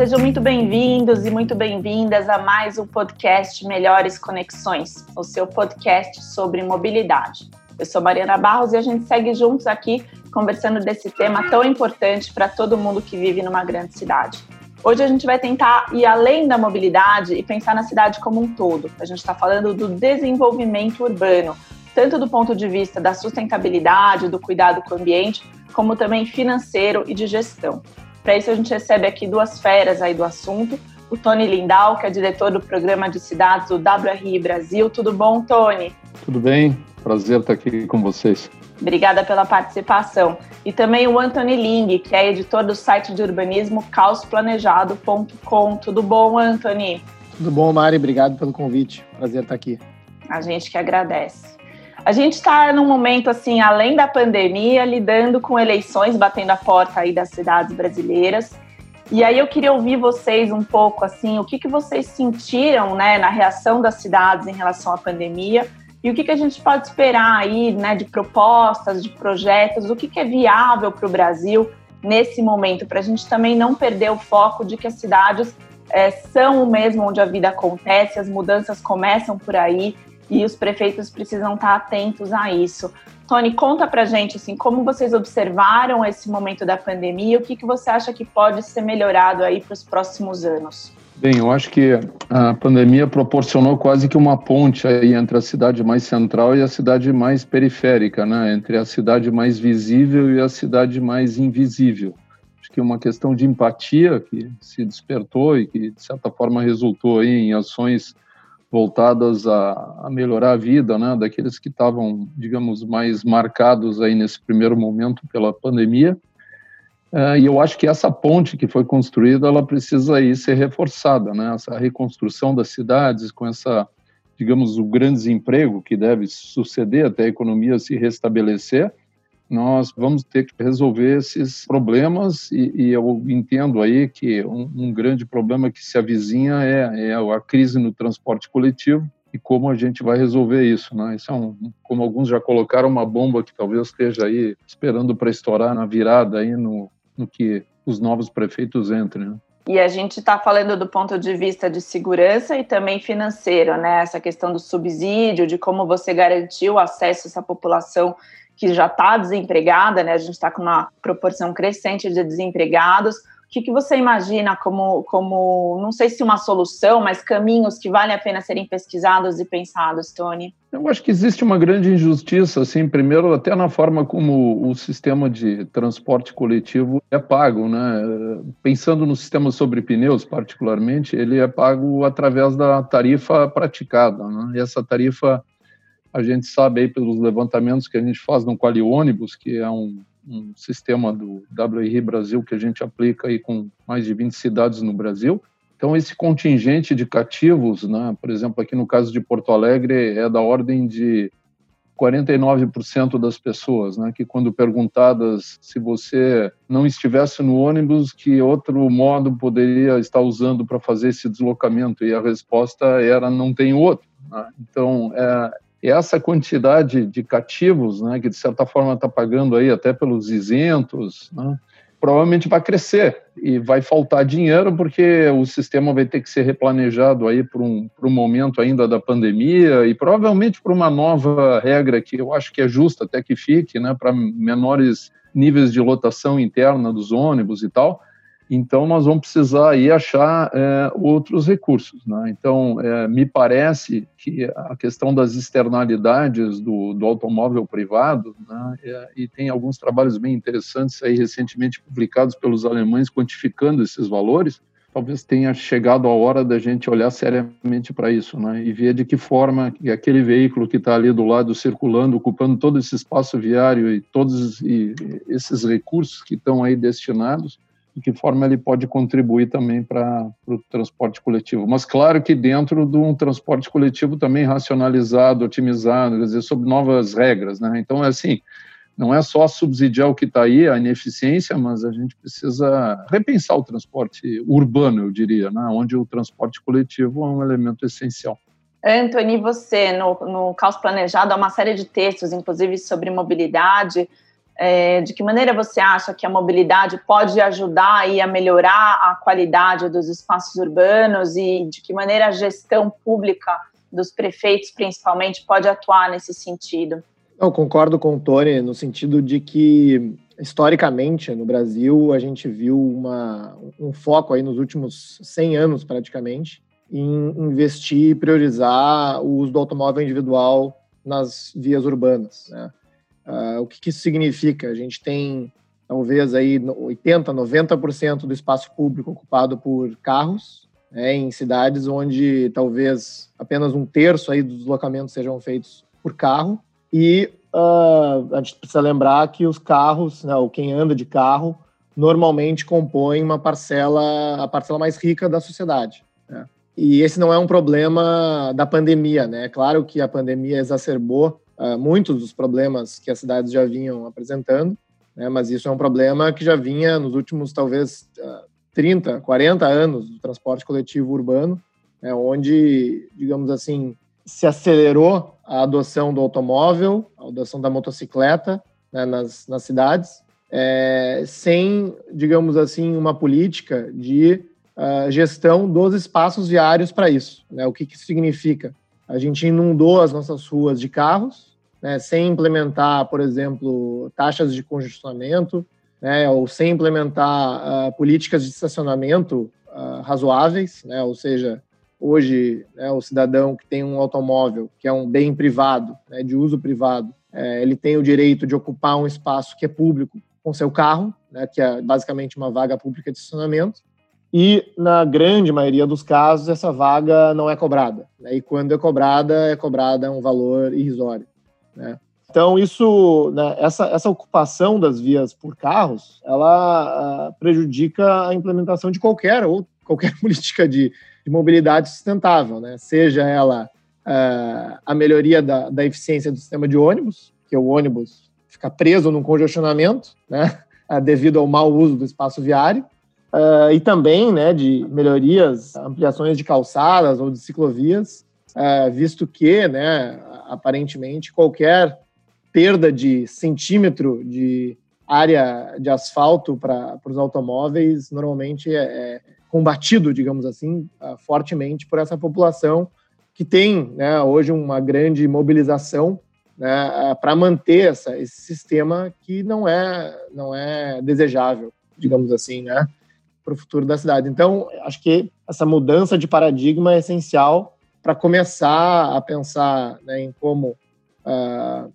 sejam muito bem-vindos e muito bem-vindas a mais um podcast Melhores Conexões, o seu podcast sobre mobilidade. Eu sou Mariana Barros e a gente segue juntos aqui conversando desse tema tão importante para todo mundo que vive numa grande cidade. Hoje a gente vai tentar ir além da mobilidade e pensar na cidade como um todo. A gente está falando do desenvolvimento urbano, tanto do ponto de vista da sustentabilidade, do cuidado com o ambiente, como também financeiro e de gestão. Para isso, a gente recebe aqui duas feras aí do assunto. O Tony Lindau, que é diretor do programa de cidades do WRI Brasil. Tudo bom, Tony? Tudo bem, prazer estar aqui com vocês. Obrigada pela participação. E também o Anthony Ling, que é editor do site de urbanismo caosplanejado.com. Tudo bom, Anthony? Tudo bom, Mari. Obrigado pelo convite. Prazer estar aqui. A gente que agradece. A gente está num momento assim, além da pandemia, lidando com eleições batendo a porta aí das cidades brasileiras. E aí eu queria ouvir vocês um pouco assim, o que, que vocês sentiram, né, na reação das cidades em relação à pandemia? E o que, que a gente pode esperar aí, né, de propostas, de projetos, o que, que é viável para o Brasil nesse momento, para a gente também não perder o foco de que as cidades é, são o mesmo onde a vida acontece, as mudanças começam por aí e os prefeitos precisam estar atentos a isso. Tony, conta pra gente assim, como vocês observaram esse momento da pandemia e o que, que você acha que pode ser melhorado aí para os próximos anos? Bem, eu acho que a pandemia proporcionou quase que uma ponte aí entre a cidade mais central e a cidade mais periférica, né? Entre a cidade mais visível e a cidade mais invisível. Acho que uma questão de empatia que se despertou e que de certa forma resultou em ações voltadas a, a, melhorar a vida, né, daqueles que estavam, digamos, mais marcados aí nesse primeiro momento pela pandemia. Uh, e eu acho que essa ponte que foi construída, ela precisa aí ser reforçada, né, essa reconstrução das cidades com essa, digamos, o grande desemprego que deve suceder até a economia se restabelecer, nós vamos ter que resolver esses problemas e, e eu entendo aí que um, um, grande problema que se avizinha é, é, a crise no transporte coletivo e como a gente vai resolver isso, né? Isso é um, como alguns já colocaram uma bomba que talvez esteja aí esperando para estourar na virada aí no, no que os novos prefeitos entrem. Né? E a gente está falando do ponto de vista de segurança e também financeiro, né? Essa questão do subsídio, de como você garantiu o acesso a essa população que já está desempregada, né? A gente está com uma proporção crescente de desempregados. O que, que você imagina como, como, não sei se uma solução, mas caminhos que valem a pena serem pesquisados e pensados, Tony? Eu acho que existe uma grande injustiça, assim, primeiro até na forma como o sistema de transporte coletivo é pago, né? Pensando no sistema sobre pneus, particularmente, ele é pago através da tarifa praticada, né? E essa tarifa a gente sabe aí pelos levantamentos que a gente faz no Quali Ônibus, que é um, um sistema do WRI Brasil que a gente aplica aí com mais de 20 cidades no Brasil. Então, esse contingente de cativos, né, por exemplo, aqui no caso de Porto Alegre, é da ordem de 49% das pessoas, né, que quando perguntadas se você não estivesse no ônibus, que outro modo poderia estar usando para fazer esse deslocamento? E a resposta era não tem outro. Né? Então, é, essa quantidade de cativos, né, que de certa forma está pagando aí até pelos isentos, né, provavelmente vai crescer e vai faltar dinheiro porque o sistema vai ter que ser replanejado aí para um, um momento ainda da pandemia e provavelmente para uma nova regra que eu acho que é justa até que fique, né, para menores níveis de lotação interna dos ônibus e tal. Então, nós vamos precisar aí achar é, outros recursos. Né? Então, é, me parece que a questão das externalidades do, do automóvel privado, né? é, e tem alguns trabalhos bem interessantes aí recentemente publicados pelos alemães quantificando esses valores, talvez tenha chegado a hora da gente olhar seriamente para isso, né? E ver de que forma que aquele veículo que está ali do lado circulando, ocupando todo esse espaço viário e todos esses recursos que estão aí destinados, de que forma ele pode contribuir também para o transporte coletivo. Mas claro que dentro de um transporte coletivo também racionalizado, otimizado, quer dizer, sob novas regras, né? Então é assim, não é só subsidiar o que está aí, a ineficiência, mas a gente precisa repensar o transporte urbano, eu diria, né? onde o transporte coletivo é um elemento essencial. Anthony, você, no, no Caos Planejado, há uma série de textos, inclusive sobre mobilidade, É, de que maneira você acha que a mobilidade pode ajudar aí a melhorar a qualidade dos espaços urbanos e de que maneira a gestão pública dos prefeitos, principalmente, pode atuar nesse sentido? Eu concordo com o Tony no sentido de que historicamente no Brasil a gente viu uma, um foco aí nos últimos 100 anos praticamente em investir e priorizar o uso do automóvel individual nas vias urbanas. Né? Uh, o que, que, isso significa? A gente tem talvez aí 80, 90% do espaço público ocupado por carros, né, em cidades onde talvez apenas um terço aí dos deslocamentos sejam feitos por carro. E uh, a gente precisa lembrar que os carros, né, ou quem anda de carro, normalmente compõe uma parcela, a parcela mais rica da sociedade. Né? E esse não é um problema da pandemia, né? É claro que a pandemia exacerbou uh, muitos dos problemas que as cidades já vinham apresentando, né? mas isso é um problema que já vinha nos últimos, talvez, uh, 30, 40 anos do transporte coletivo urbano, né? onde, digamos assim, se acelerou a adoção do automóvel, a adoção da motocicleta né, nas, nas cidades, é, sem, digamos assim, uma política de uh, gestão dos espaços viários para isso. Né? O que, que isso significa? A gente inundou as nossas ruas de carros, né, sem implementar, por exemplo, taxas de congestionamento, né, ou sem implementar uh, políticas de estacionamento uh, razoáveis, né, ou seja, hoje né, o cidadão que tem um automóvel, que é um bem privado, né, de uso privado, é, ele tem o direito de ocupar um espaço que é público com seu carro, né, que é basicamente uma vaga pública de estacionamento, e na grande maioria dos casos essa vaga não é cobrada. E quando é cobrada, é cobrada um valor irrisório. Né. Então isso, né, essa, essa ocupação das vias por carros, ela uh, prejudica a implementação de qualquer ou qualquer política de de mobilidade sustentável, né? seja ela uh, a melhoria da, da eficiência do sistema de ônibus, que o ônibus fica preso num congestionamento, né? Uh, devido ao mau uso do espaço viário, uh, e também né, de melhorias, ampliações de calçadas ou de ciclovias, visto que, né, aparentemente, qualquer perda de centímetro de área de asfalto para os automóveis normalmente é, é combatido, digamos assim, uh, fortemente por essa população que tem né, hoje uma grande mobilização né, uh, para manter essa, esse sistema que não é, não é desejável, digamos assim, né, para o futuro da cidade. Então, acho que essa mudança de paradigma é essencial para começar a pensar né, em como uh,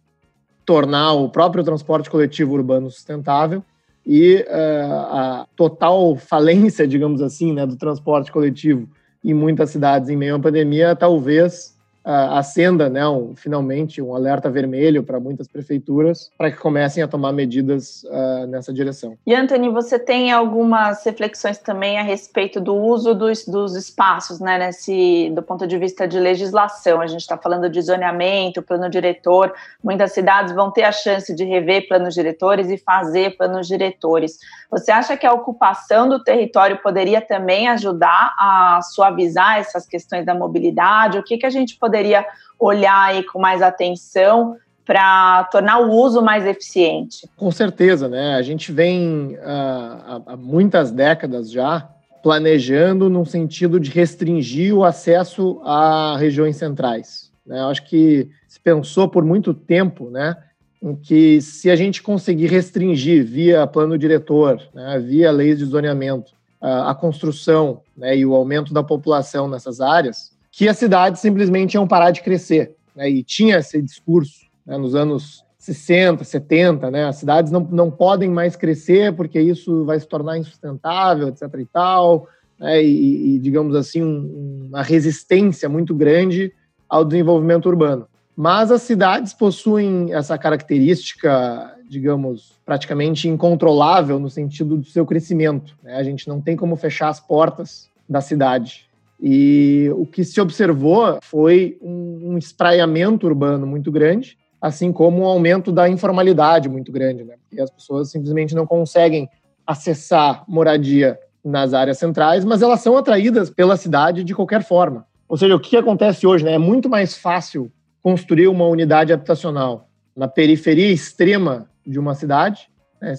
tornar o próprio transporte coletivo urbano sustentável e uh, a total falência, digamos assim, né, do transporte coletivo em muitas cidades em meio à pandemia, talvez uh, acenda, né, um, finalmente, um alerta vermelho para muitas prefeituras para que comecem a tomar medidas uh, nessa direção. E, Anthony, você tem algumas reflexões também a respeito do uso dos, dos espaços, né, nesse, do ponto de vista de legislação. A gente está falando de zoneamento, plano diretor. Muitas cidades vão ter a chance de rever planos diretores e fazer planos diretores. Você acha que a ocupação do território poderia também ajudar a suavizar essas questões da mobilidade? O que, que a gente poderia poderia olhar aí com mais atenção para tornar o uso mais eficiente? Com certeza, né? A gente vem uh, há muitas décadas já planejando no sentido de restringir o acesso a regiões centrais. Né? Eu acho que se pensou por muito tempo, né, em que se a gente conseguir restringir via plano diretor, né, via leis de zoneamento, uh, a construção né, e o aumento da população nessas áreas, que as cidades simplesmente iam parar de crescer. Né? E tinha esse discurso né, nos anos 60, 70, né? As cidades não, não podem mais crescer porque isso vai se tornar insustentável, etc. e tal, né? e, e, digamos assim, um, uma resistência muito grande ao desenvolvimento urbano. Mas as cidades possuem essa característica, digamos, praticamente incontrolável no sentido do seu crescimento. Né? A gente não tem como fechar as portas da cidade. E o que se observou foi um, espraiamento urbano muito grande, assim como um aumento da informalidade muito grande, né? Porque as pessoas simplesmente não conseguem acessar moradia nas áreas centrais, mas elas são atraídas pela cidade de qualquer forma. Ou seja, o que acontece hoje, né? É muito mais fácil construir uma unidade habitacional na periferia extrema de uma cidade, né?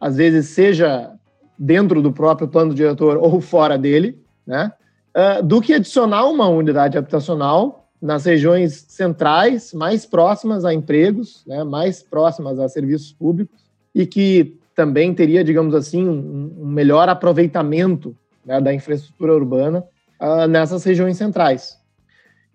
às vezes seja dentro do próprio plano diretor ou fora dele, né? Uh, do que adicionar uma unidade habitacional nas regiões centrais, mais próximas a empregos, né, mais próximas a serviços públicos, e que também teria, digamos assim, um, um melhor aproveitamento né, da infraestrutura urbana uh, nessas regiões centrais.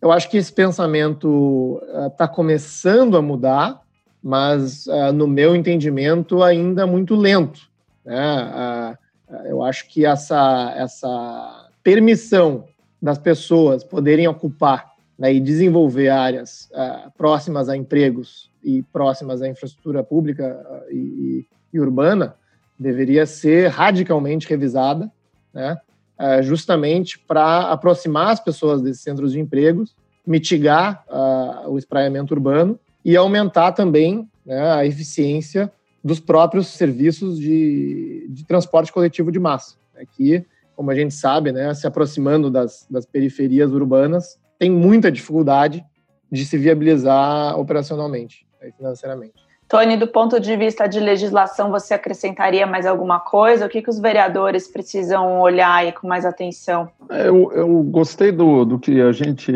Eu acho que esse pensamento está uh, começando a mudar, mas, uh, no meu entendimento, ainda muito lento. Né? eu acho que essa, essa permissão das pessoas poderem ocupar né, e desenvolver áreas uh, próximas a empregos e próximas à infraestrutura pública uh, e, e, urbana deveria ser radicalmente revisada, né, uh, justamente para aproximar as pessoas desses centros de empregos, mitigar o espraiamento urbano e aumentar também né, a eficiência dos próprios serviços de, de transporte coletivo de massa. Aqui como a gente sabe, né, se aproximando das, das periferias urbanas, tem muita dificuldade de se viabilizar operacionalmente, né, financeiramente. Tony, do ponto de vista de legislação, você acrescentaria mais alguma coisa? O que, que os vereadores precisam olhar aí com mais atenção? É, eu, eu gostei do, do que a gente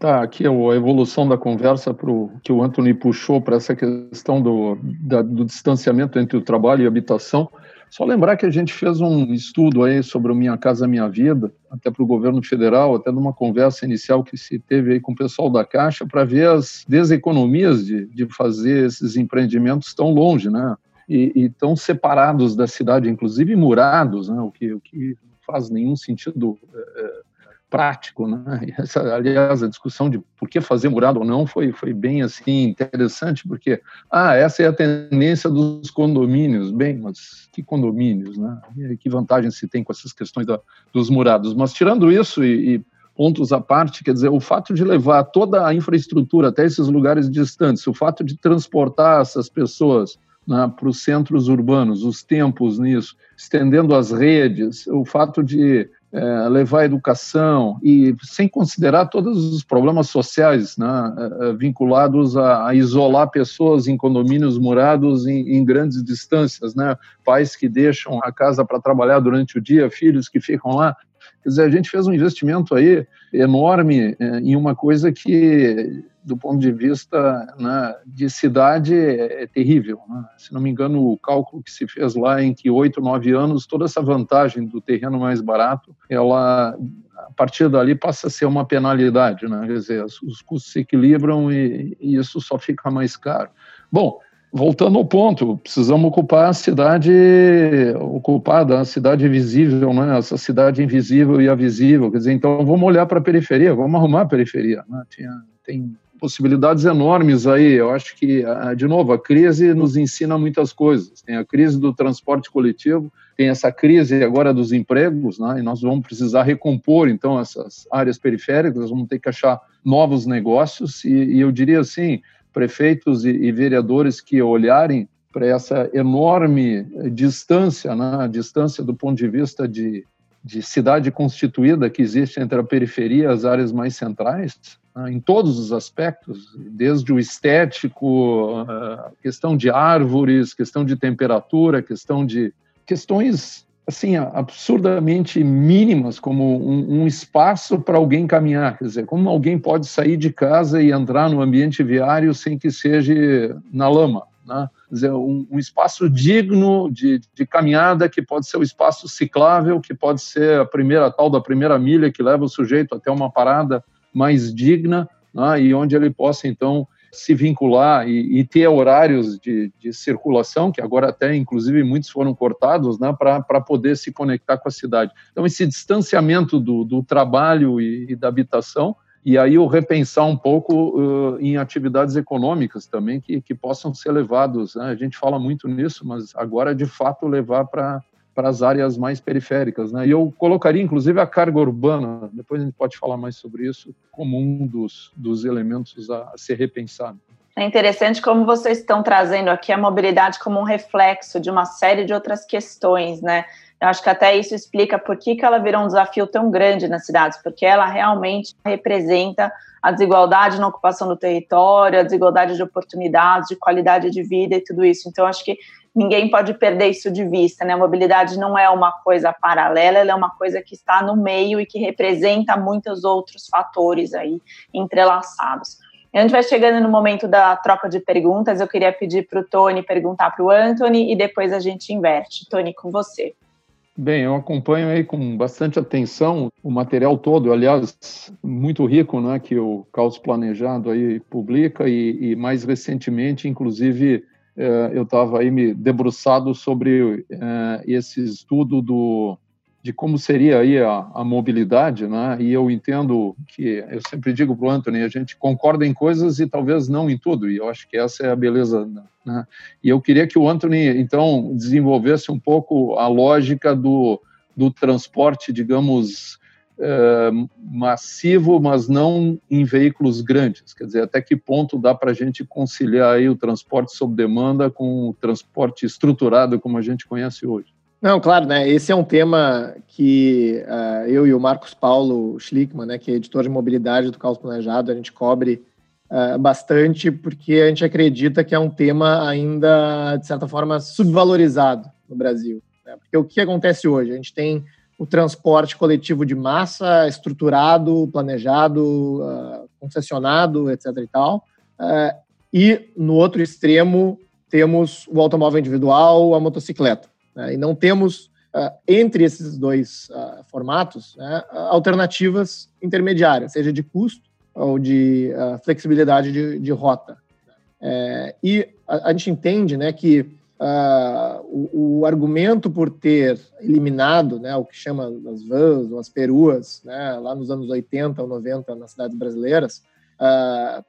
tá aqui, a evolução da conversa pro, que o Anthony puxou para essa questão do, da, do distanciamento entre o trabalho e a habitação. Só lembrar que a gente fez um estudo aí sobre o Minha Casa Minha Vida, até para o governo federal, até numa conversa inicial que se teve aí com o pessoal da Caixa, para ver as deseconomias de, de fazer esses empreendimentos tão longe, né? E, e tão separados da cidade, inclusive murados, né? O que, o que não faz nenhum sentido é, prático, né? Essa, aliás, a discussão de por que fazer murado ou não foi, foi bem assim interessante, porque ah, essa é a tendência dos condomínios. Bem, mas que condomínios, né? E que vantagem se tem com essas questões da, dos murados? Mas tirando isso e, e pontos à parte, quer dizer, o fato de levar toda a infraestrutura até esses lugares distantes, o fato de transportar essas pessoas né, para os centros urbanos, os tempos nisso, estendendo as redes, o fato de é, levar educação e sem considerar todos os problemas sociais né, é, é, vinculados a, a, isolar pessoas em condomínios murados em, em, grandes distâncias, né, pais que deixam a casa para trabalhar durante o dia, filhos que ficam lá. Quer dizer, a gente fez um investimento aí enorme é, em uma coisa que do ponto de vista né, de cidade é, terrível. Né? Se não me engano, o cálculo que se fez lá em que oito, nove anos, toda essa vantagem do terreno mais barato, ela a partir dali passa a ser uma penalidade, né? quer dizer, os custos se equilibram e, e isso só fica mais caro. Bom, voltando ao ponto, precisamos ocupar a cidade ocupada, a cidade visível, né? essa cidade invisível e a visível. Quer dizer, então vamos olhar para a periferia, vamos arrumar a periferia. Né? Tinha, tem possibilidades enormes aí. Eu acho que, de novo, a crise nos ensina muitas coisas. Tem a crise do transporte coletivo, tem essa crise agora dos empregos, né? e nós vamos precisar recompor, então, essas áreas periféricas, vamos ter que achar novos negócios, e, e eu diria assim, prefeitos e, e vereadores que olharem para essa enorme distância, né? distância do ponto de vista de, de cidade constituída que existe entre a periferia e as áreas mais centrais, né, em todos os aspectos, desde o estético, a questão de árvores, questão de temperatura, questão de questões assim absurdamente mínimas, como um, um espaço para alguém caminhar, quer dizer, como alguém pode sair de casa e entrar no ambiente viário sem que seja na lama, né? Quer dizer, um, um espaço digno de, de, caminhada que pode ser um espaço ciclável, que pode ser a primeira a tal da primeira milha que leva o sujeito até uma parada mais digna né, e onde ele possa, então, se vincular e, e ter horários de, de, circulação, que agora até, inclusive, muitos foram cortados, né, para poder se conectar com a cidade. Então, esse distanciamento do, do trabalho e, e, da habitação, e aí o repensar um pouco uh, em atividades econômicas também que, que possam ser levados. Né? A gente fala muito nisso, mas agora, de fato, levar para para as áreas mais periféricas. Né? E eu colocaria, inclusive, a carga urbana, depois a gente pode falar mais sobre isso, como um dos, dos elementos a, a ser repensado. É interessante como vocês estão trazendo aqui a mobilidade como um reflexo de uma série de outras questões, né? Eu acho que até isso explica por que, que ela virou um desafio tão grande nas cidades, porque ela realmente representa a desigualdade na ocupação do território, a desigualdade de oportunidades, de qualidade de vida e tudo isso. Então, acho que ninguém pode perder isso de vista, né? A mobilidade não é uma coisa paralela, ela é uma coisa que está no meio e que representa muitos outros fatores aí entrelaçados. A gente vai chegando no momento da troca de perguntas. Eu queria pedir para o Tony perguntar para o Anthony e depois a gente inverte. Tony, com você. Bem, eu acompanho aí com bastante atenção o material todo, aliás, muito rico, né, que o Caos Planejado aí publica e, e mais recentemente, inclusive, eu estava aí me debruçado sobre eh, esse estudo do de como seria aí a, a, mobilidade, né? E eu entendo que eu sempre digo para o Anthony, a gente concorda em coisas e talvez não em tudo. E eu acho que essa é a beleza, né? E eu queria que o Anthony então desenvolvesse um pouco a lógica do, do transporte, digamos, é, massivo, mas não em veículos grandes. Quer dizer, até que ponto dá para a gente conciliar aí o transporte sob demanda com o transporte estruturado como a gente conhece hoje? Não, claro, né? Esse é um tema que uh, eu e o Marcos Paulo Schlickman, né, que é editor de mobilidade do Caos Planejado, a gente cobre uh, bastante porque a gente acredita que é um tema ainda, de certa forma, subvalorizado no Brasil. Né? Porque o que acontece hoje? A gente tem o transporte coletivo de massa estruturado, planejado, uh, concessionado, etc. e tal. e, no outro extremo, temos o automóvel individual, a motocicleta. Né? E não temos, uh, entre esses dois uh, formatos, né, alternativas intermediárias, seja de custo ou de uh, flexibilidade de, de rota. É, e a, a, gente entende né, que o, o, argumento por ter eliminado né, o que chama as vans as peruas, né, lá nos anos 80 ou 90 nas cidades brasileiras,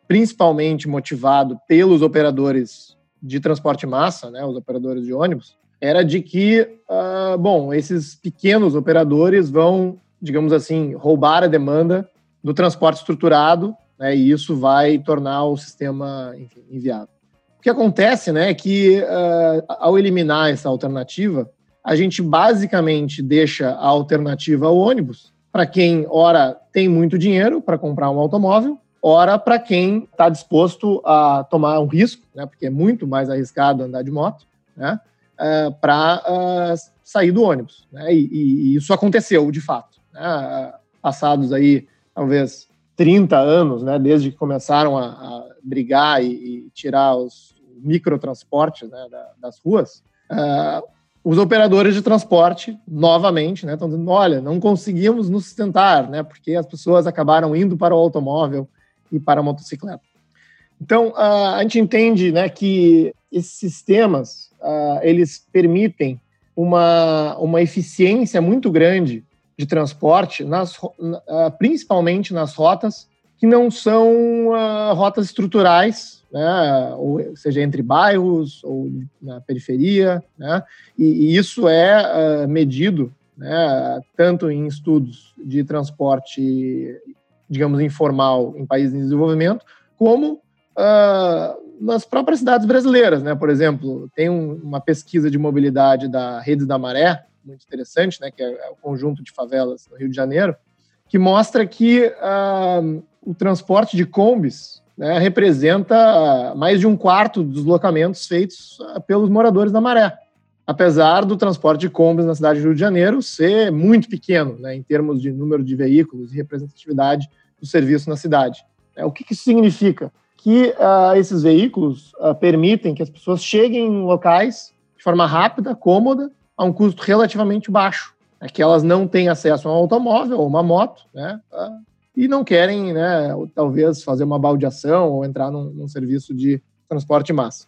principalmente motivado pelos operadores de transporte massa, né, os operadores de ônibus, era de que, uh, bom, esses pequenos operadores vão, digamos assim, roubar a demanda do transporte estruturado, né, e isso vai tornar o sistema enfim, inviável. O que acontece né, é que, uh, ao eliminar essa alternativa, a gente basicamente deixa a alternativa ao ônibus para quem, ora, tem muito dinheiro para comprar um automóvel, ora, para quem está disposto a tomar um risco, né, porque é muito mais arriscado andar de moto, né, uh, é, para uh, é, sair do ônibus. Né? E, e, isso aconteceu, de fato. Né? Passados aí, talvez, 30 anos, né, desde que começaram a, a brigar e, e, tirar os microtransportes né, da, das ruas, uh, os operadores de transporte, novamente, né, estão dizendo, olha, não conseguimos nos sustentar, né, porque as pessoas acabaram indo para o automóvel e para a motocicleta. Então, uh, a gente entende né, que esses sistemas uh, eles permitem uma, uma eficiência muito grande de transporte, nas, uh, principalmente nas rotas que não são uh, rotas estruturais, né, ou seja, entre bairros ou na periferia, né, e, e isso é medido né, tanto em estudos de transporte, digamos, informal em países em desenvolvimento, como uh, nas próprias cidades brasileiras, né? Por exemplo, tem um, uma pesquisa de mobilidade da Rede da Maré, muito interessante, né? Que é, é o conjunto de favelas no Rio de Janeiro, que mostra que uh, o transporte de combis né, representa mais de um quarto dos locamentos feitos uh, pelos moradores da Maré, apesar do transporte de combis na cidade do Rio de Janeiro ser muito pequeno, né, em termos de número de veículos e representatividade do serviço na cidade. É, o que, que isso significa? que uh, esses veículos uh, permitem que as pessoas cheguem em locais de forma rápida, cômoda, a um custo relativamente baixo. É que elas não têm acesso a um automóvel ou uma moto, né? Uh, e não querem, né, talvez, fazer uma baldeação ou entrar num, num serviço de transporte massa.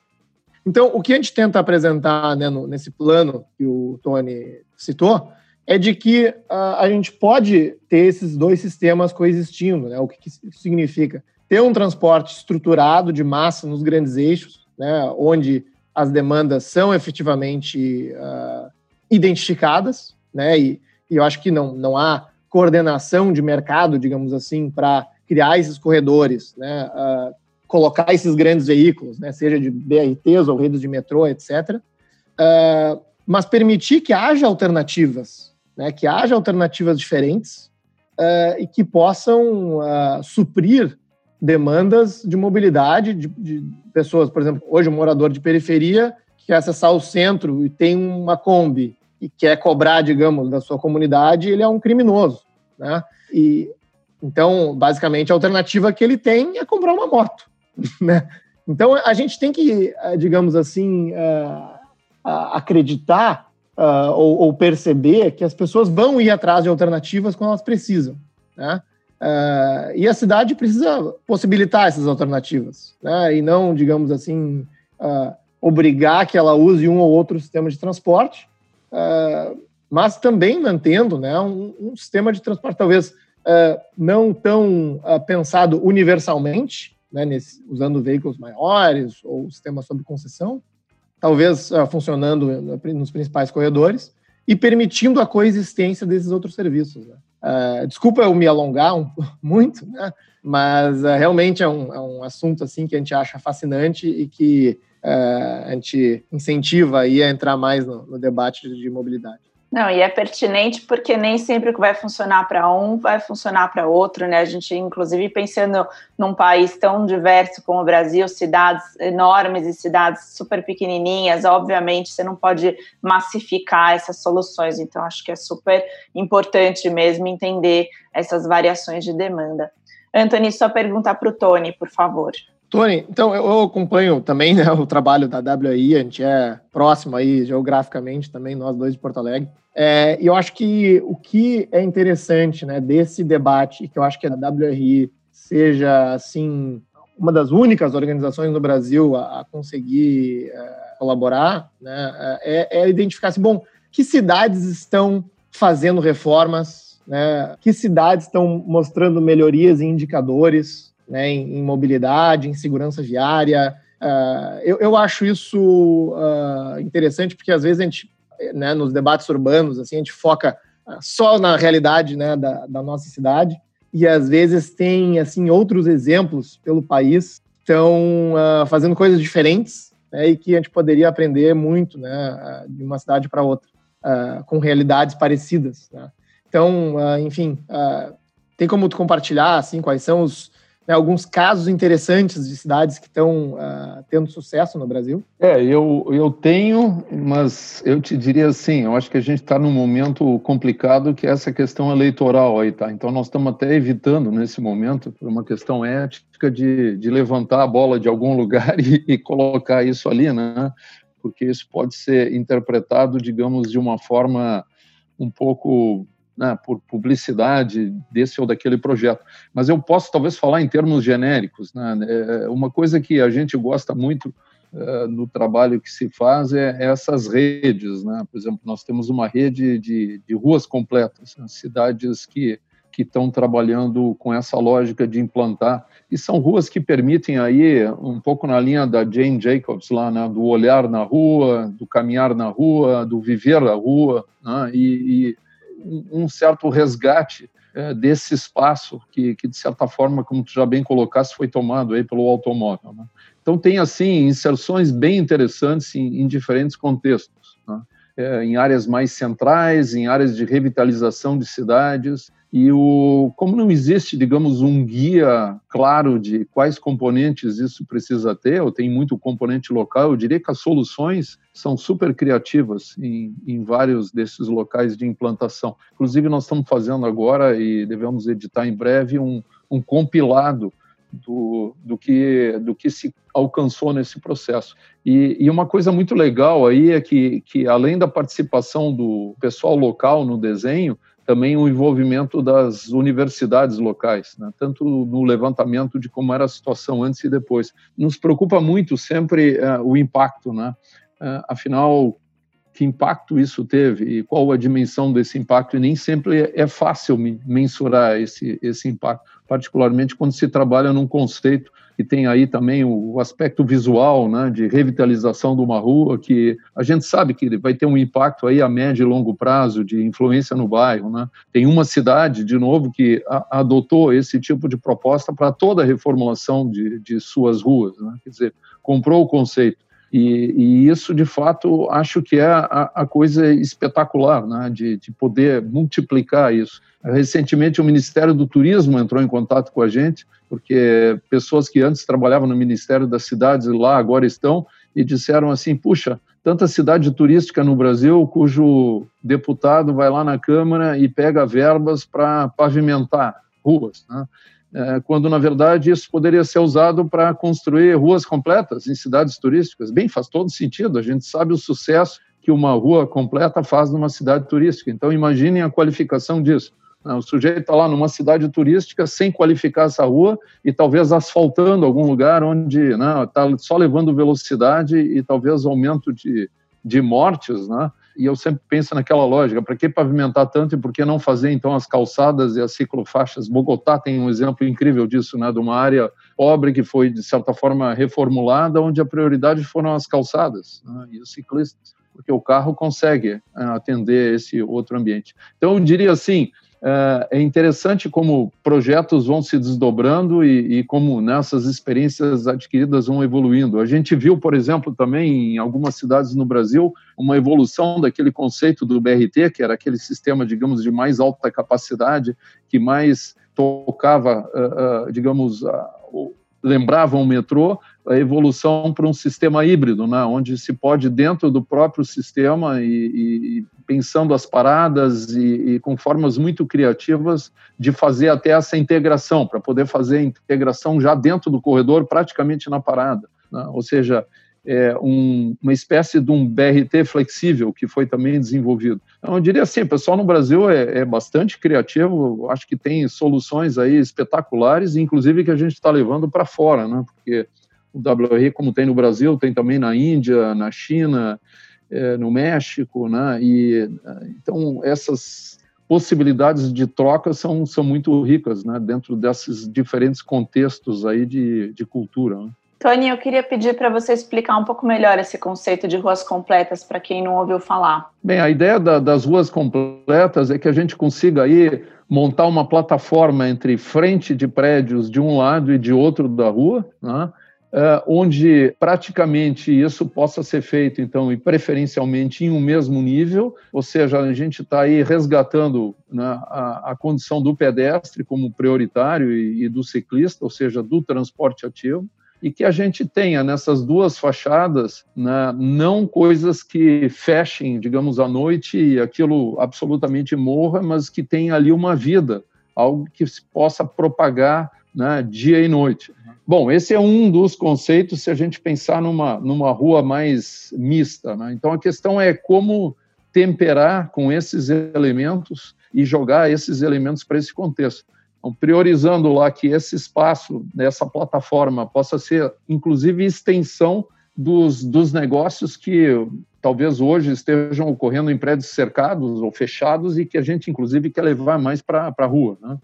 Então, o que a gente tenta apresentar né, no, nesse plano que o Tony citou é de que a gente pode ter esses dois sistemas coexistindo. Né? O que, que significa? ter um transporte estruturado de massa nos grandes eixos, né, onde as demandas são efetivamente uh, identificadas, né, e, e, eu acho que não, não há coordenação de mercado, digamos assim, para criar esses corredores, né, uh, colocar esses grandes veículos, né, seja de BRTs ou redes de metrô, etc. Uh, ah, mas permitir que haja alternativas, né, que haja alternativas diferentes e que possam suprir demandas de mobilidade de, de, pessoas. Por exemplo, hoje um morador de periferia que quer acessar o centro e tem uma Kombi e quer cobrar, digamos, da sua comunidade, ele é um criminoso, né? E então, basicamente, a alternativa que ele tem é comprar uma moto, né? Então, a gente tem que, eh, digamos assim, uh, acreditar ou, ou, perceber que as pessoas vão ir atrás de alternativas quando elas precisam, né? Uh, e a cidade precisa possibilitar essas alternativas, né? E não, digamos assim, uh, obrigar que ela use um ou outro sistema de transporte, uh, mas também mantendo, né, um, um sistema de transporte talvez não tão pensado universalmente, né, nesse, usando veículos maiores ou sistema sob concessão, talvez funcionando nos principais corredores e permitindo a coexistência desses outros serviços. Né? Uh, desculpa eu me alongar um, muito, né? mas uh, realmente é um, é um, assunto assim que a gente acha fascinante e que uh, a gente incentiva aí a entrar mais no, no debate de mobilidade. Não, e é pertinente porque nem sempre o que vai funcionar para um vai funcionar para outro, né? A gente, inclusive, pensando num país tão diverso como o Brasil, cidades enormes e cidades super pequenininhas, obviamente você não pode massificar essas soluções. Então, acho que é super importante mesmo entender essas variações de demanda. Anthony, só perguntar para o Tony, por favor. Tony, então eu acompanho também né, o trabalho da WI, a gente é próximo aí geograficamente também, nós dois de Porto Alegre. É, e eu acho que o que é interessante né, desse debate, que eu acho que a WRI seja assim uma das únicas organizações no Brasil a, a conseguir é, colaborar, né, é, é, identificar assim, bom, que cidades estão fazendo reformas, né, que cidades estão mostrando melhorias em indicadores, né, em, em mobilidade, em segurança viária. Uh, eu, eu, acho isso uh, interessante porque às vezes a gente, né, nos debates urbanos, assim, a gente foca uh, só na realidade né, da, da, nossa cidade e às vezes tem assim outros exemplos pelo país estão fazendo coisas diferentes né, e que a gente poderia aprender muito né, de uma cidade para outra com realidades parecidas. Né? Então, enfim, tem como tu compartilhar assim quais são os né, alguns casos interessantes de cidades que estão uh, tendo sucesso no Brasil? É, eu, eu tenho, mas eu te diria assim, eu acho que a gente está num momento complicado que é essa questão eleitoral aí, tá? Então nós estamos até evitando nesse momento, por uma questão ética, de, de levantar a bola de algum lugar e, e colocar isso ali, né? Porque isso pode ser interpretado, digamos, de uma forma um pouco né, por publicidade desse ou daquele projeto. Mas eu posso talvez falar em termos genéricos. Né? É, uma coisa que a gente gosta muito uh, no trabalho que se faz é, é, essas redes. Né? Por exemplo, nós temos uma rede de, de ruas completas, né? cidades que que estão trabalhando com essa lógica de implantar e são ruas que permitem aí um pouco na linha da Jane Jacobs lá, né, do olhar na rua, do caminhar na rua, do viver na rua, né, e, um certo resgate é, desse espaço que, que, de certa forma, como tu já bem colocaste, foi tomado aí pelo automóvel. Né? Então, tem, assim, inserções bem interessantes em, em diferentes contextos. Né? É, em áreas mais centrais, em áreas de revitalização de cidades, e o, como não existe, digamos, um guia claro de quais componentes isso precisa ter, ou tem muito componente local, eu diria que as soluções são super criativas em, em vários desses locais de implantação. Inclusive, nós estamos fazendo agora, e devemos editar em breve, um, um compilado do, do, que, do que se alcançou nesse processo. E, e, uma coisa muito legal aí é que, que, além da participação do pessoal local no desenho, também o envolvimento das universidades locais, né? tanto no levantamento de como era a situação antes e depois. Nos preocupa muito sempre uh, o impacto, né? Uh, afinal, que impacto isso teve e qual a dimensão desse impacto, e nem sempre é fácil mensurar esse, esse impacto, particularmente quando se trabalha num conceito que tem aí também o aspecto visual, né, de revitalização de uma rua, que a gente sabe que vai ter um impacto aí a médio e longo prazo de influência no bairro, né. Tem uma cidade, de novo, que adotou esse tipo de proposta para toda a reformulação de, de suas ruas, né, quer dizer, comprou o conceito E, e, isso, de fato, acho que é a, a coisa espetacular, né, de, de, poder multiplicar isso. Recentemente, o Ministério do Turismo entrou em contato com a gente, porque pessoas que antes trabalhavam no Ministério das Cidades lá agora estão, e disseram assim: puxa, tanta cidade turística no Brasil, cujo deputado vai lá na Câmara e pega verbas para pavimentar ruas. Né? É, quando na verdade isso poderia ser usado para construir ruas completas em cidades turísticas. Bem, faz todo sentido, a gente sabe o sucesso que uma rua completa faz numa cidade turística. Então, imaginem a qualificação disso. O sujeito está lá numa cidade turística sem qualificar essa rua e talvez asfaltando algum lugar onde está né, só levando velocidade e talvez aumento de, de mortes, né? E eu sempre penso naquela lógica: para que pavimentar tanto e por que não fazer então as calçadas e as ciclofaixas? Bogotá tem um exemplo incrível disso, né? De uma área pobre que foi, de certa forma, reformulada, onde a prioridade foram as calçadas né? e os ciclistas, porque o carro consegue né, atender esse outro ambiente. Então, eu diria assim: é interessante como projetos vão se desdobrando e, e, como nessas experiências adquiridas vão evoluindo. A gente viu, por exemplo, também em algumas cidades no Brasil, uma evolução daquele conceito do BRT, que era aquele sistema, digamos, de mais alta capacidade, que mais tocava, uh, uh, digamos, uh, lembravam o metrô, a evolução para um sistema híbrido, né, onde se pode, dentro do próprio sistema, e, e pensando as paradas e, e, com formas muito criativas de fazer até essa integração, para poder fazer a integração já dentro do corredor, praticamente na parada. Né, ou seja, é, um, uma espécie de um BRT flexível que foi também desenvolvido. Então, eu diria assim, o pessoal no Brasil é, é bastante criativo, acho que tem soluções aí espetaculares, inclusive que a gente está levando para fora, né? porque o WRI, como tem no Brasil, tem também na Índia, na China, é, no México, né? e então essas possibilidades de troca são, são muito ricas né? dentro desses diferentes contextos aí de, de cultura. Né? Tony, eu queria pedir para você explicar um pouco melhor esse conceito de ruas completas para quem não ouviu falar. Bem, a ideia da, das ruas completas é que a gente consiga aí montar uma plataforma entre frente de prédios de um lado e de outro da rua, né? Uh, onde praticamente isso possa ser feito, então, e preferencialmente em um mesmo nível, ou seja, a gente está aí resgatando né, a, a, condição do pedestre como prioritário e, e do ciclista, ou seja, do transporte ativo, e que a gente tenha nessas duas fachadas né, não coisas que fechem, digamos, à noite e aquilo absolutamente morra, mas que tenha ali uma vida, algo que se possa propagar né, dia e noite. Bom, esse é um dos conceitos se a gente pensar numa, numa rua mais mista. Né? Então a questão é como temperar com esses elementos e jogar esses elementos para esse contexto. Então, priorizando lá que esse espaço, essa plataforma, possa ser, inclusive, extensão dos, dos negócios que talvez hoje estejam ocorrendo em prédios cercados ou fechados e que a gente, inclusive, quer levar mais para a rua. Né?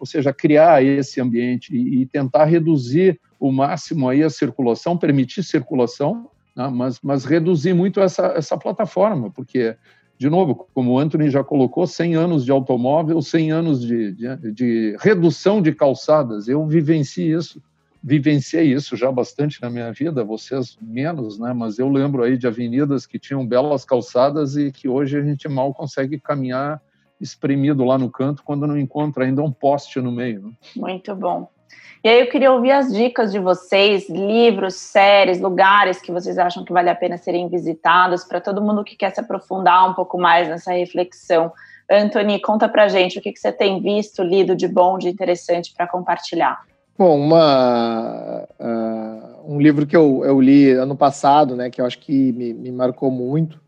Ou seja, criar esse ambiente e, e, tentar reduzir o máximo aí a circulação, permitir circulação, né? mas, mas reduzir muito essa, essa plataforma, porque de novo, como o Anthony já colocou, 100 anos de automóvel, 100 anos de, de, de redução de calçadas. Eu vivenciei isso, vivenciei isso já bastante na minha vida, vocês menos, né? Mas eu lembro aí de avenidas que tinham belas calçadas e que hoje a gente mal consegue caminhar espremido lá no canto quando não encontra ainda um poste no meio. Né? Muito bom. E aí eu queria ouvir as dicas de vocês, livros, séries, lugares que vocês acham que vale a pena serem visitados, para todo mundo que quer se aprofundar um pouco mais nessa reflexão. Anthony, conta pra gente o que, que você tem visto, lido de bom, de interessante para compartilhar. Bom, uma, uh, um livro que eu, eu, li ano passado, né, que eu acho que me, me marcou muito,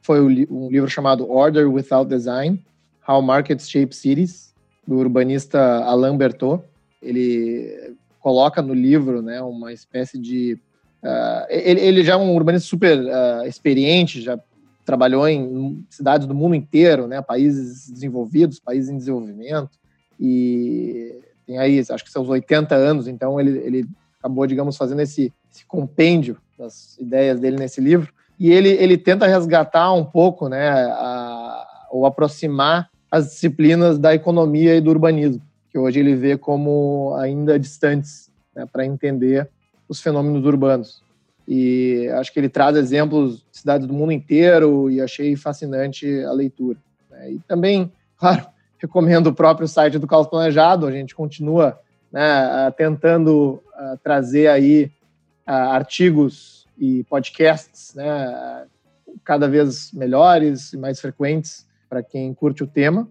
foi um livro chamado Order Without Design, How Markets Shape Cities, do urbanista Alain Bertot ele coloca no livro né, uma espécie de. Uh, ele, ele, já é um urbanista super uh, experiente, já trabalhou em cidades do mundo inteiro, né, países desenvolvidos, países em desenvolvimento, e tem aí, acho que seus 80 anos, então ele, ele acabou, digamos, fazendo esse, esse compêndio das ideias dele nesse livro, e ele, ele tenta resgatar um pouco, né, a, ou aproximar as disciplinas da economia e do urbanismo que hoje ele vê como ainda distantes né, para entender os fenômenos urbanos. E acho que ele traz exemplos de cidades do mundo inteiro e achei fascinante a leitura. Né? E também, claro, recomendo o próprio site do Caos Planejado, a gente continua né, tentando trazer aí artigos e podcasts né, cada vez melhores e mais frequentes para quem curte o tema.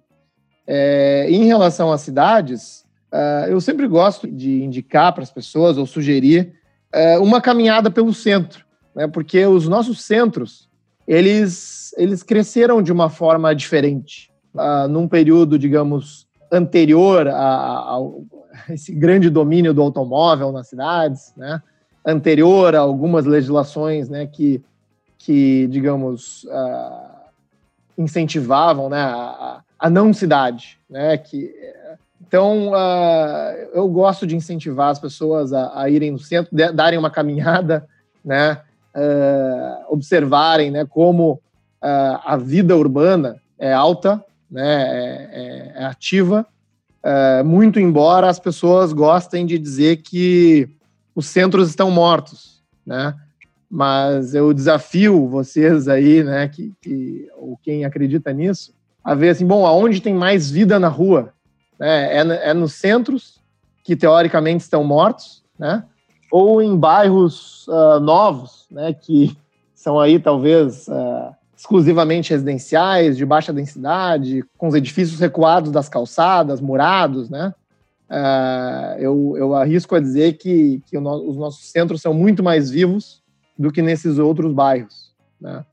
É, em relação às cidades, uh, eu sempre gosto de indicar para as pessoas ou sugerir uh, uma caminhada pelo centro, né, porque os nossos centros eles, eles cresceram de uma forma diferente. Uh, num período, digamos, anterior a, a, a, esse grande domínio do automóvel nas cidades, né, anterior a algumas legislações né, que, que digamos, uh, incentivavam né, a, a não cidade, né? Que então uh, eu gosto de incentivar as pessoas a, a irem no centro, de, darem uma caminhada, né? Uh, observarem, né? Como uh, a vida urbana é alta, né? É, é, é ativa, muito embora as pessoas gostem de dizer que os centros estão mortos, né? Mas eu desafio vocês aí, né? Que, que ou quem acredita nisso a ver assim, bom, aonde tem mais vida na rua? É, é, é nos centros, que teoricamente estão mortos, né? ou em bairros uh, novos, né? que são aí talvez uh, exclusivamente residenciais, de baixa densidade, com os edifícios recuados das calçadas, murados, né? Uh, eu, eu arrisco a dizer que, que no, os nossos centros são muito mais vivos do que nesses outros bairros, né?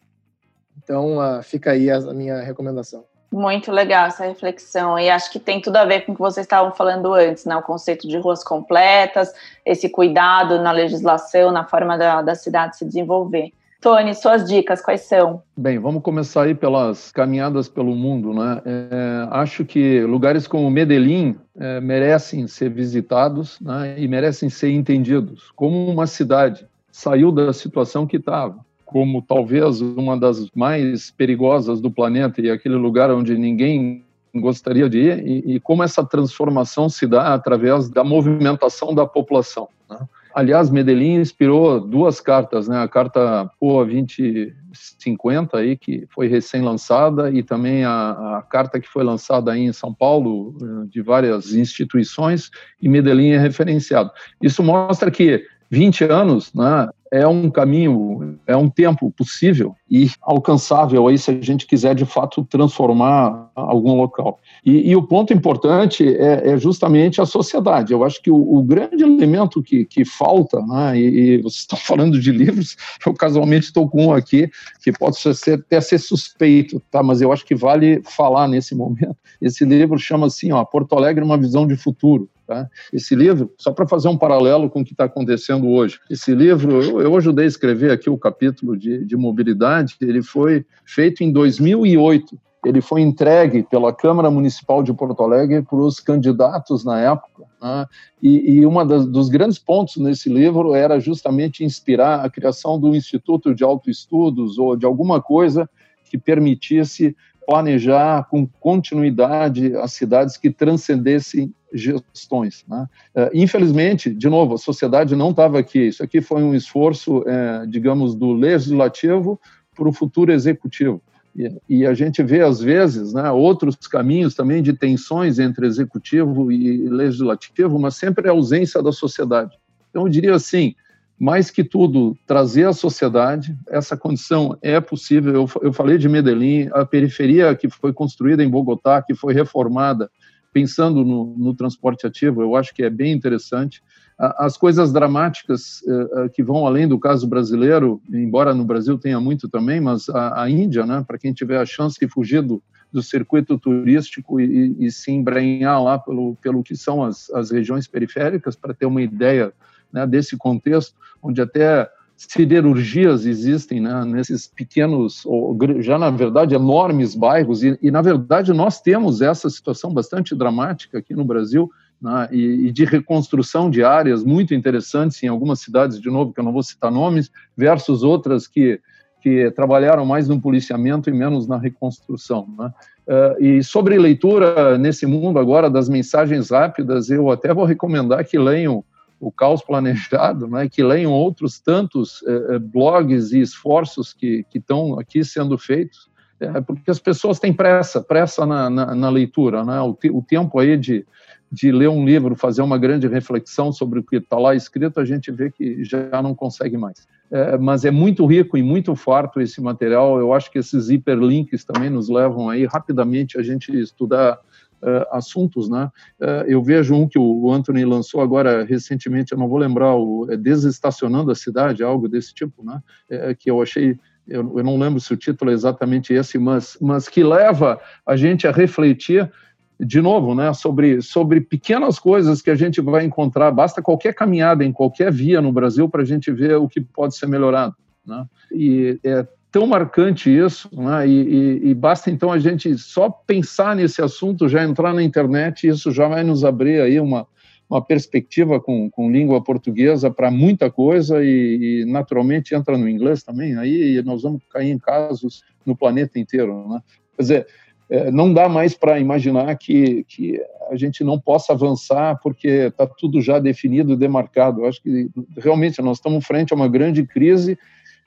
Então, fica aí a minha recomendação. Muito legal essa reflexão, e acho que tem tudo a ver com o que vocês estavam falando antes, né? O conceito de ruas completas, esse cuidado na legislação, na forma da, da cidade se desenvolver. Tony, suas dicas, quais são? Bem, vamos começar aí pelas caminhadas pelo mundo, né? É, acho que lugares como Medellín é, merecem ser visitados né? e merecem ser entendidos como uma cidade saiu da situação que estava como talvez uma das mais perigosas do planeta e aquele lugar onde ninguém gostaria de ir, e, e como essa transformação se dá através da movimentação da população. Né? Aliás, Medellín inspirou duas cartas, né? A carta POA 2050 aí que foi recém-lançada e também a, a, carta que foi lançada aí em São Paulo eh, de várias instituições e Medellín é referenciado. Isso mostra que 20 anos né, é um caminho, é um tempo possível e alcançável aí se a gente quiser de fato transformar algum local. E, e o ponto importante é, é, justamente a sociedade. Eu acho que o, o grande elemento que, que falta, né, e, e vocês estão falando de livros, eu casualmente estou com um aqui que pode ser, até ser suspeito, tá? mas eu acho que vale falar nesse momento. Esse livro chama assim, ó, Porto Alegre, uma visão de futuro. Tá? Esse livro, só para fazer um paralelo com o que está acontecendo hoje, esse livro, eu, eu, ajudei a escrever aqui o capítulo de, de mobilidade, ele foi feito em 2008, ele foi entregue pela Câmara Municipal de Porto Alegre para os candidatos na época, né? e, e um dos grandes pontos nesse livro era justamente inspirar a criação do Instituto de Autoestudos ou de alguma coisa que permitisse planejar com continuidade as cidades que transcendessem gestões. Né? É, infelizmente, de novo, a sociedade não estava aqui. Isso aqui foi um esforço, é, digamos, do legislativo para o futuro executivo. E, e, a gente vê, às vezes, né, outros caminhos também de tensões entre executivo e legislativo, mas sempre a ausência da sociedade. Então, eu diria assim, mais que tudo, trazer a sociedade, essa condição é possível. Eu, eu falei de Medellín, a periferia que foi construída em Bogotá, que foi reformada, pensando no, no, transporte ativo, eu acho que é bem interessante. As coisas dramáticas eh, eh, que vão além do caso brasileiro, embora no Brasil tenha muito também, mas a, a Índia, né, para quem tiver a chance de fugir do, do circuito turístico e, e, se embrenhar lá pelo, pelo que são as, as regiões periféricas, para ter uma ideia né, desse contexto, onde até siderurgias existem né, nesses pequenos, ou, já na verdade enormes bairros, e, e, na verdade nós temos essa situação bastante dramática aqui no Brasil, né, e, e, de reconstrução de áreas muito interessantes em algumas cidades, de novo, que eu não vou citar nomes, versus outras que, que trabalharam mais no policiamento e menos na reconstrução. Né. Uh, e sobre leitura nesse mundo agora das mensagens rápidas, eu até vou recomendar que leiam o caos planejado, né, que leiam outros tantos eh, blogs e esforços que estão aqui sendo feitos, é, porque as pessoas têm pressa, pressa na, na, na leitura, né, o, te, o tempo aí de, de ler um livro, fazer uma grande reflexão sobre o que está lá escrito, a gente vê que já não consegue mais. É, mas é muito rico e muito farto esse material. Eu acho que esses hiperlinks também nos levam aí rapidamente a gente estudar uh, assuntos, né? Uh, eu vejo um que o Anthony lançou agora recentemente, eu não vou lembrar, o é Desestacionando a Cidade, algo desse tipo, né? É, que eu achei eu, eu, não lembro se o título é exatamente esse, mas, mas que leva a gente a refletir de novo, né, sobre, sobre pequenas coisas que a gente vai encontrar. Basta qualquer caminhada em qualquer via no Brasil para a gente ver o que pode ser melhorado. Né? E é tão marcante isso, né? e, e, e, basta então a gente só pensar nesse assunto, já entrar na internet, isso já vai nos abrir aí uma, uma perspectiva com, com língua portuguesa para muita coisa e, e, naturalmente entra no inglês também, aí nós vamos cair em casos no planeta inteiro. Né? Quer dizer, é, não dá mais para imaginar que, que a gente não possa avançar porque está tudo já definido, demarcado. Eu acho que realmente nós estamos frente a uma grande crise.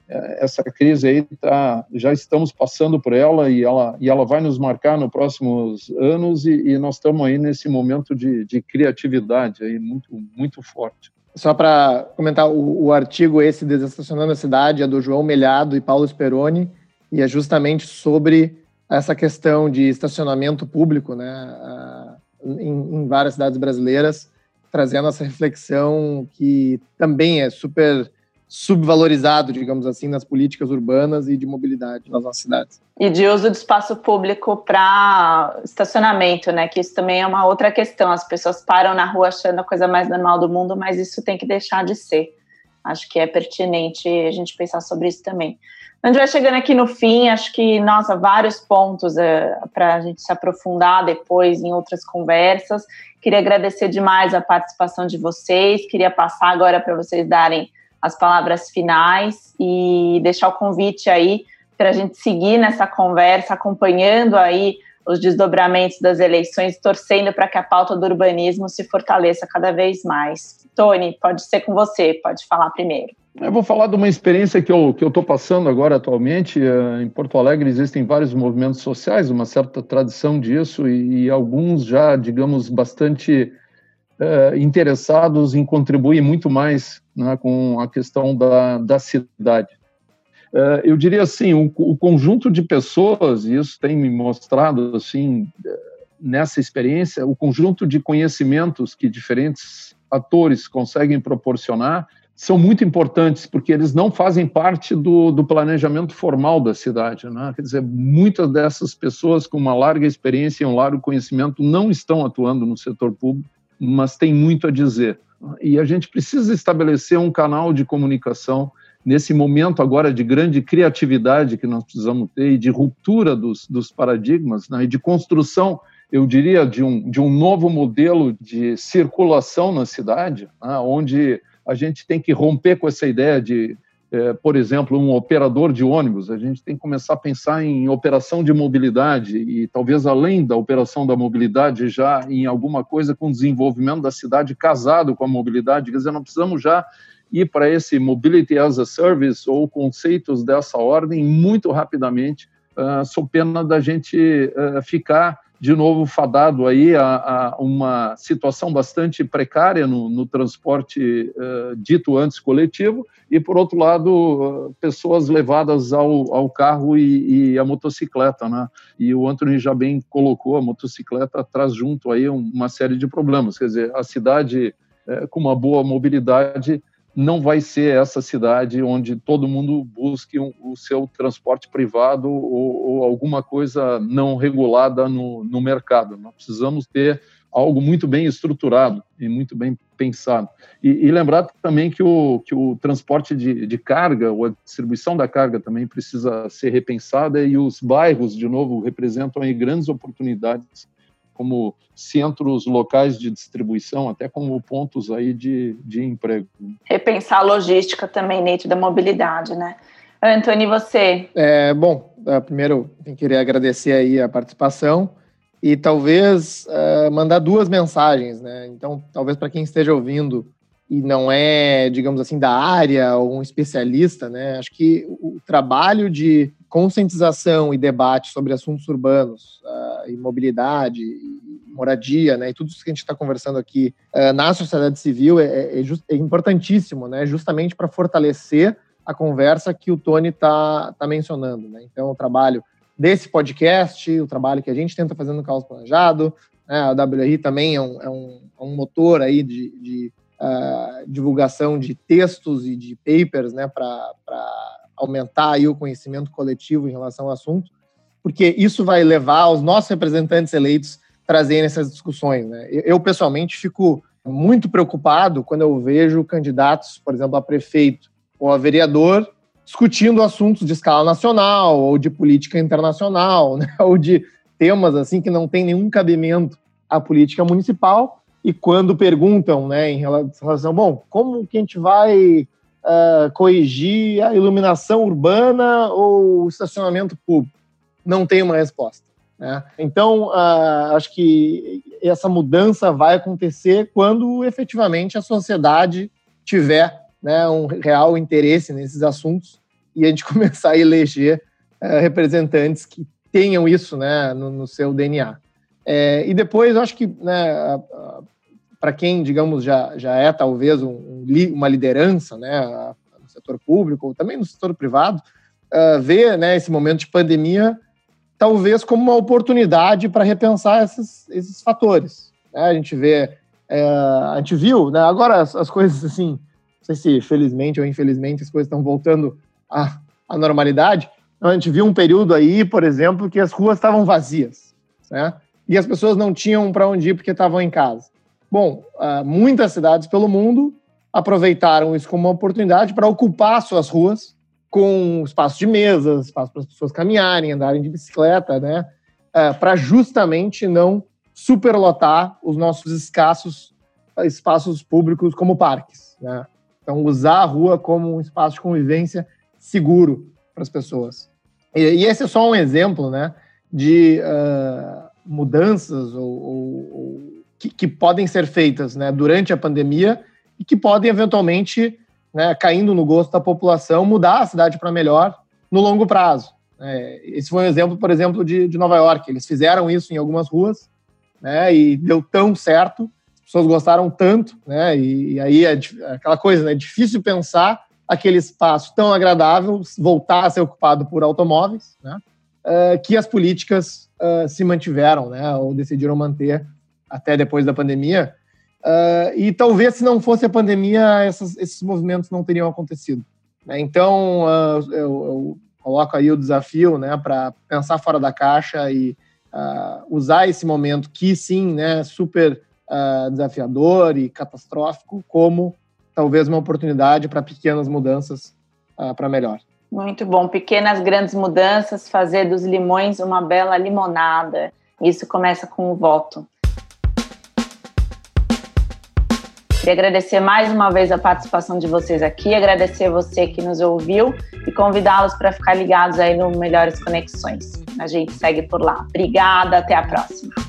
É, essa crise aí tá, já estamos passando por ela e ela, e ela vai nos marcar nos próximos anos e, e nós estamos aí nesse momento de, de criatividade aí muito, muito forte. Só para comentar, o, o, artigo esse, Desestacionando a Cidade, é do João Melhado e Paulo Speroni, e é justamente sobre essa questão de estacionamento público, né, em, em várias cidades brasileiras, trazendo essa reflexão que também é super subvalorizado, digamos assim, nas políticas urbanas e de mobilidade nas nossas cidades. E de uso do espaço público para estacionamento, né? Que isso também é uma outra questão. As pessoas param na rua achando a coisa mais normal do mundo, mas isso tem que deixar de ser. Acho que é pertinente a gente pensar sobre isso também. A gente vai chegando aqui no fim, acho que, nossa, vários pontos é, para a gente se aprofundar depois em outras conversas. Queria agradecer demais a participação de vocês, queria passar agora para vocês darem as palavras finais e deixar o convite aí para a gente seguir nessa conversa, acompanhando aí os desdobramentos das eleições, torcendo para que a pauta do urbanismo se fortaleça cada vez mais. Tony, pode ser com você, pode falar primeiro. Eu vou falar de uma experiência que eu que estou passando agora atualmente. Eh, em Porto Alegre existem vários movimentos sociais, uma certa tradição disso, e, e alguns já, digamos, bastante uh, interessados em contribuir muito mais né, com a questão da, da cidade. Uh, eu diria assim, o, o, conjunto de pessoas, e isso tem me mostrado assim nessa experiência, o conjunto de conhecimentos que diferentes atores conseguem proporcionar são muito importantes, porque eles não fazem parte do, do planejamento formal da cidade. Né? Quer dizer, muitas dessas pessoas com uma larga experiência e um largo conhecimento não estão atuando no setor público, mas têm muito a dizer. E a gente precisa estabelecer um canal de comunicação nesse momento agora de grande criatividade que nós precisamos ter e de ruptura dos, dos paradigmas né? e de construção eu diria, de um, de um novo modelo de circulação na cidade, né, onde a gente tem que romper com essa ideia de, é, por exemplo, um operador de ônibus. A gente tem que começar a pensar em operação de mobilidade e talvez além da operação da mobilidade já em alguma coisa com o desenvolvimento da cidade casado com a mobilidade. Quer dizer, não precisamos já ir para esse mobility as a service ou conceitos dessa ordem muito rapidamente, uh, pena da gente uh, ficar de novo fadado aí a, a uma situação bastante precária no, no transporte uh, dito antes coletivo e por outro lado uh, pessoas levadas ao, ao carro e, e à motocicleta, né? E o Anthony já bem colocou a motocicleta traz junto aí uma série de problemas, quer dizer a cidade uh, com uma boa mobilidade não vai ser essa cidade onde todo mundo busque um, o seu transporte privado ou, ou, alguma coisa não regulada no, no mercado. Nós precisamos ter algo muito bem estruturado e muito bem pensado. E, e lembrar também que o, que o transporte de, de, carga, ou a distribuição da carga também precisa ser repensada e os bairros, de novo, representam aí grandes oportunidades como centros locais de distribuição, até como pontos aí de, de emprego. Repensar a logística também dentro da mobilidade, né? Antônio, você? É, bom, é, primeiro, eu queria agradecer aí a participação e talvez uh, mandar duas mensagens, né? Então, talvez para quem esteja ouvindo e não é, digamos assim, da área ou um especialista, né? Acho que o trabalho de conscientização e debate sobre assuntos urbanos, uh, e mobilidade, e moradia, né, e tudo isso que a gente está conversando aqui uh, na sociedade civil é, é, é, just, é importantíssimo, né, justamente para fortalecer a conversa que o Tony está tá mencionando. Né? Então, o trabalho desse podcast, o trabalho que a gente tenta fazer no Caos Planejado, né, a WRI também é um, é um, é um motor aí de, de uh, divulgação de textos e de papers né, para aumentar aí o conhecimento coletivo em relação ao assunto, porque isso vai levar os nossos representantes eleitos trazerem essas discussões. Né? Eu, pessoalmente, fico muito preocupado quando eu vejo candidatos, por exemplo, a prefeito ou a vereador, discutindo assuntos de escala nacional ou de política internacional, né? ou de temas assim que não tem nenhum cabimento à política municipal. E quando perguntam, né, em relação, bom, como que a gente vai uh, corrigir a iluminação urbana ou o estacionamento público? Não tem uma resposta. Né? Então, uh, acho que essa mudança vai acontecer quando efetivamente a sociedade tiver né, um real interesse nesses assuntos e a gente começar a eleger uh, representantes que tenham isso né, no, no seu DNA. É, e depois, acho que né, para quem, digamos, já, já é talvez um, um, uma liderança né, no setor público ou também no setor privado, uh, ver né, esse momento de pandemia talvez como uma oportunidade para repensar esses, esses fatores. Né? A gente vê, é, a gente viu, né, agora as, as, coisas assim, não sei se felizmente ou infelizmente as coisas estão voltando à, à normalidade, a gente viu um período aí, por exemplo, que as ruas estavam vazias, né? E as pessoas não tinham para onde ir porque estavam em casa. Bom, uh, muitas cidades pelo mundo aproveitaram isso como uma oportunidade para ocupar suas ruas com espaço de mesas, espaço para as pessoas caminharem, andarem de bicicleta, né? É, para justamente não superlotar os nossos escassos espaços públicos como parques, né? Então, usar a rua como um espaço de convivência seguro para as pessoas. E, e, esse é só um exemplo, né, de uh, mudanças ou, ou, ou que, que, podem ser feitas né, durante a pandemia e que podem eventualmente, né, caindo no gosto da população, mudar a cidade para melhor no longo prazo. É, esse foi um exemplo, por exemplo, de, de, Nova York. Eles fizeram isso em algumas ruas né, e deu tão certo, as pessoas gostaram tanto, né, e, e aí é, é aquela coisa, né, é difícil pensar aquele espaço tão agradável voltar a ser ocupado por automóveis, né, uh, que as políticas uh, se mantiveram, né, ou decidiram manter até depois da pandemia. Uh, e talvez se não fosse a pandemia, essas, esses movimentos não teriam acontecido. Né? Então, uh, eu, eu, coloco aí o desafio né, para pensar fora da caixa e uh, usar esse momento que sim, né, super desafiador e catastrófico, como talvez uma oportunidade para pequenas mudanças para melhor. Muito bom. Pequenas, grandes mudanças, fazer dos limões uma bela limonada. Isso começa com o voto. Agradecer mais uma vez a participação de vocês aqui, agradecer você que nos ouviu e convidá-los para ficar ligados aí no Melhores Conexões. A gente segue por lá. Obrigada, até a próxima.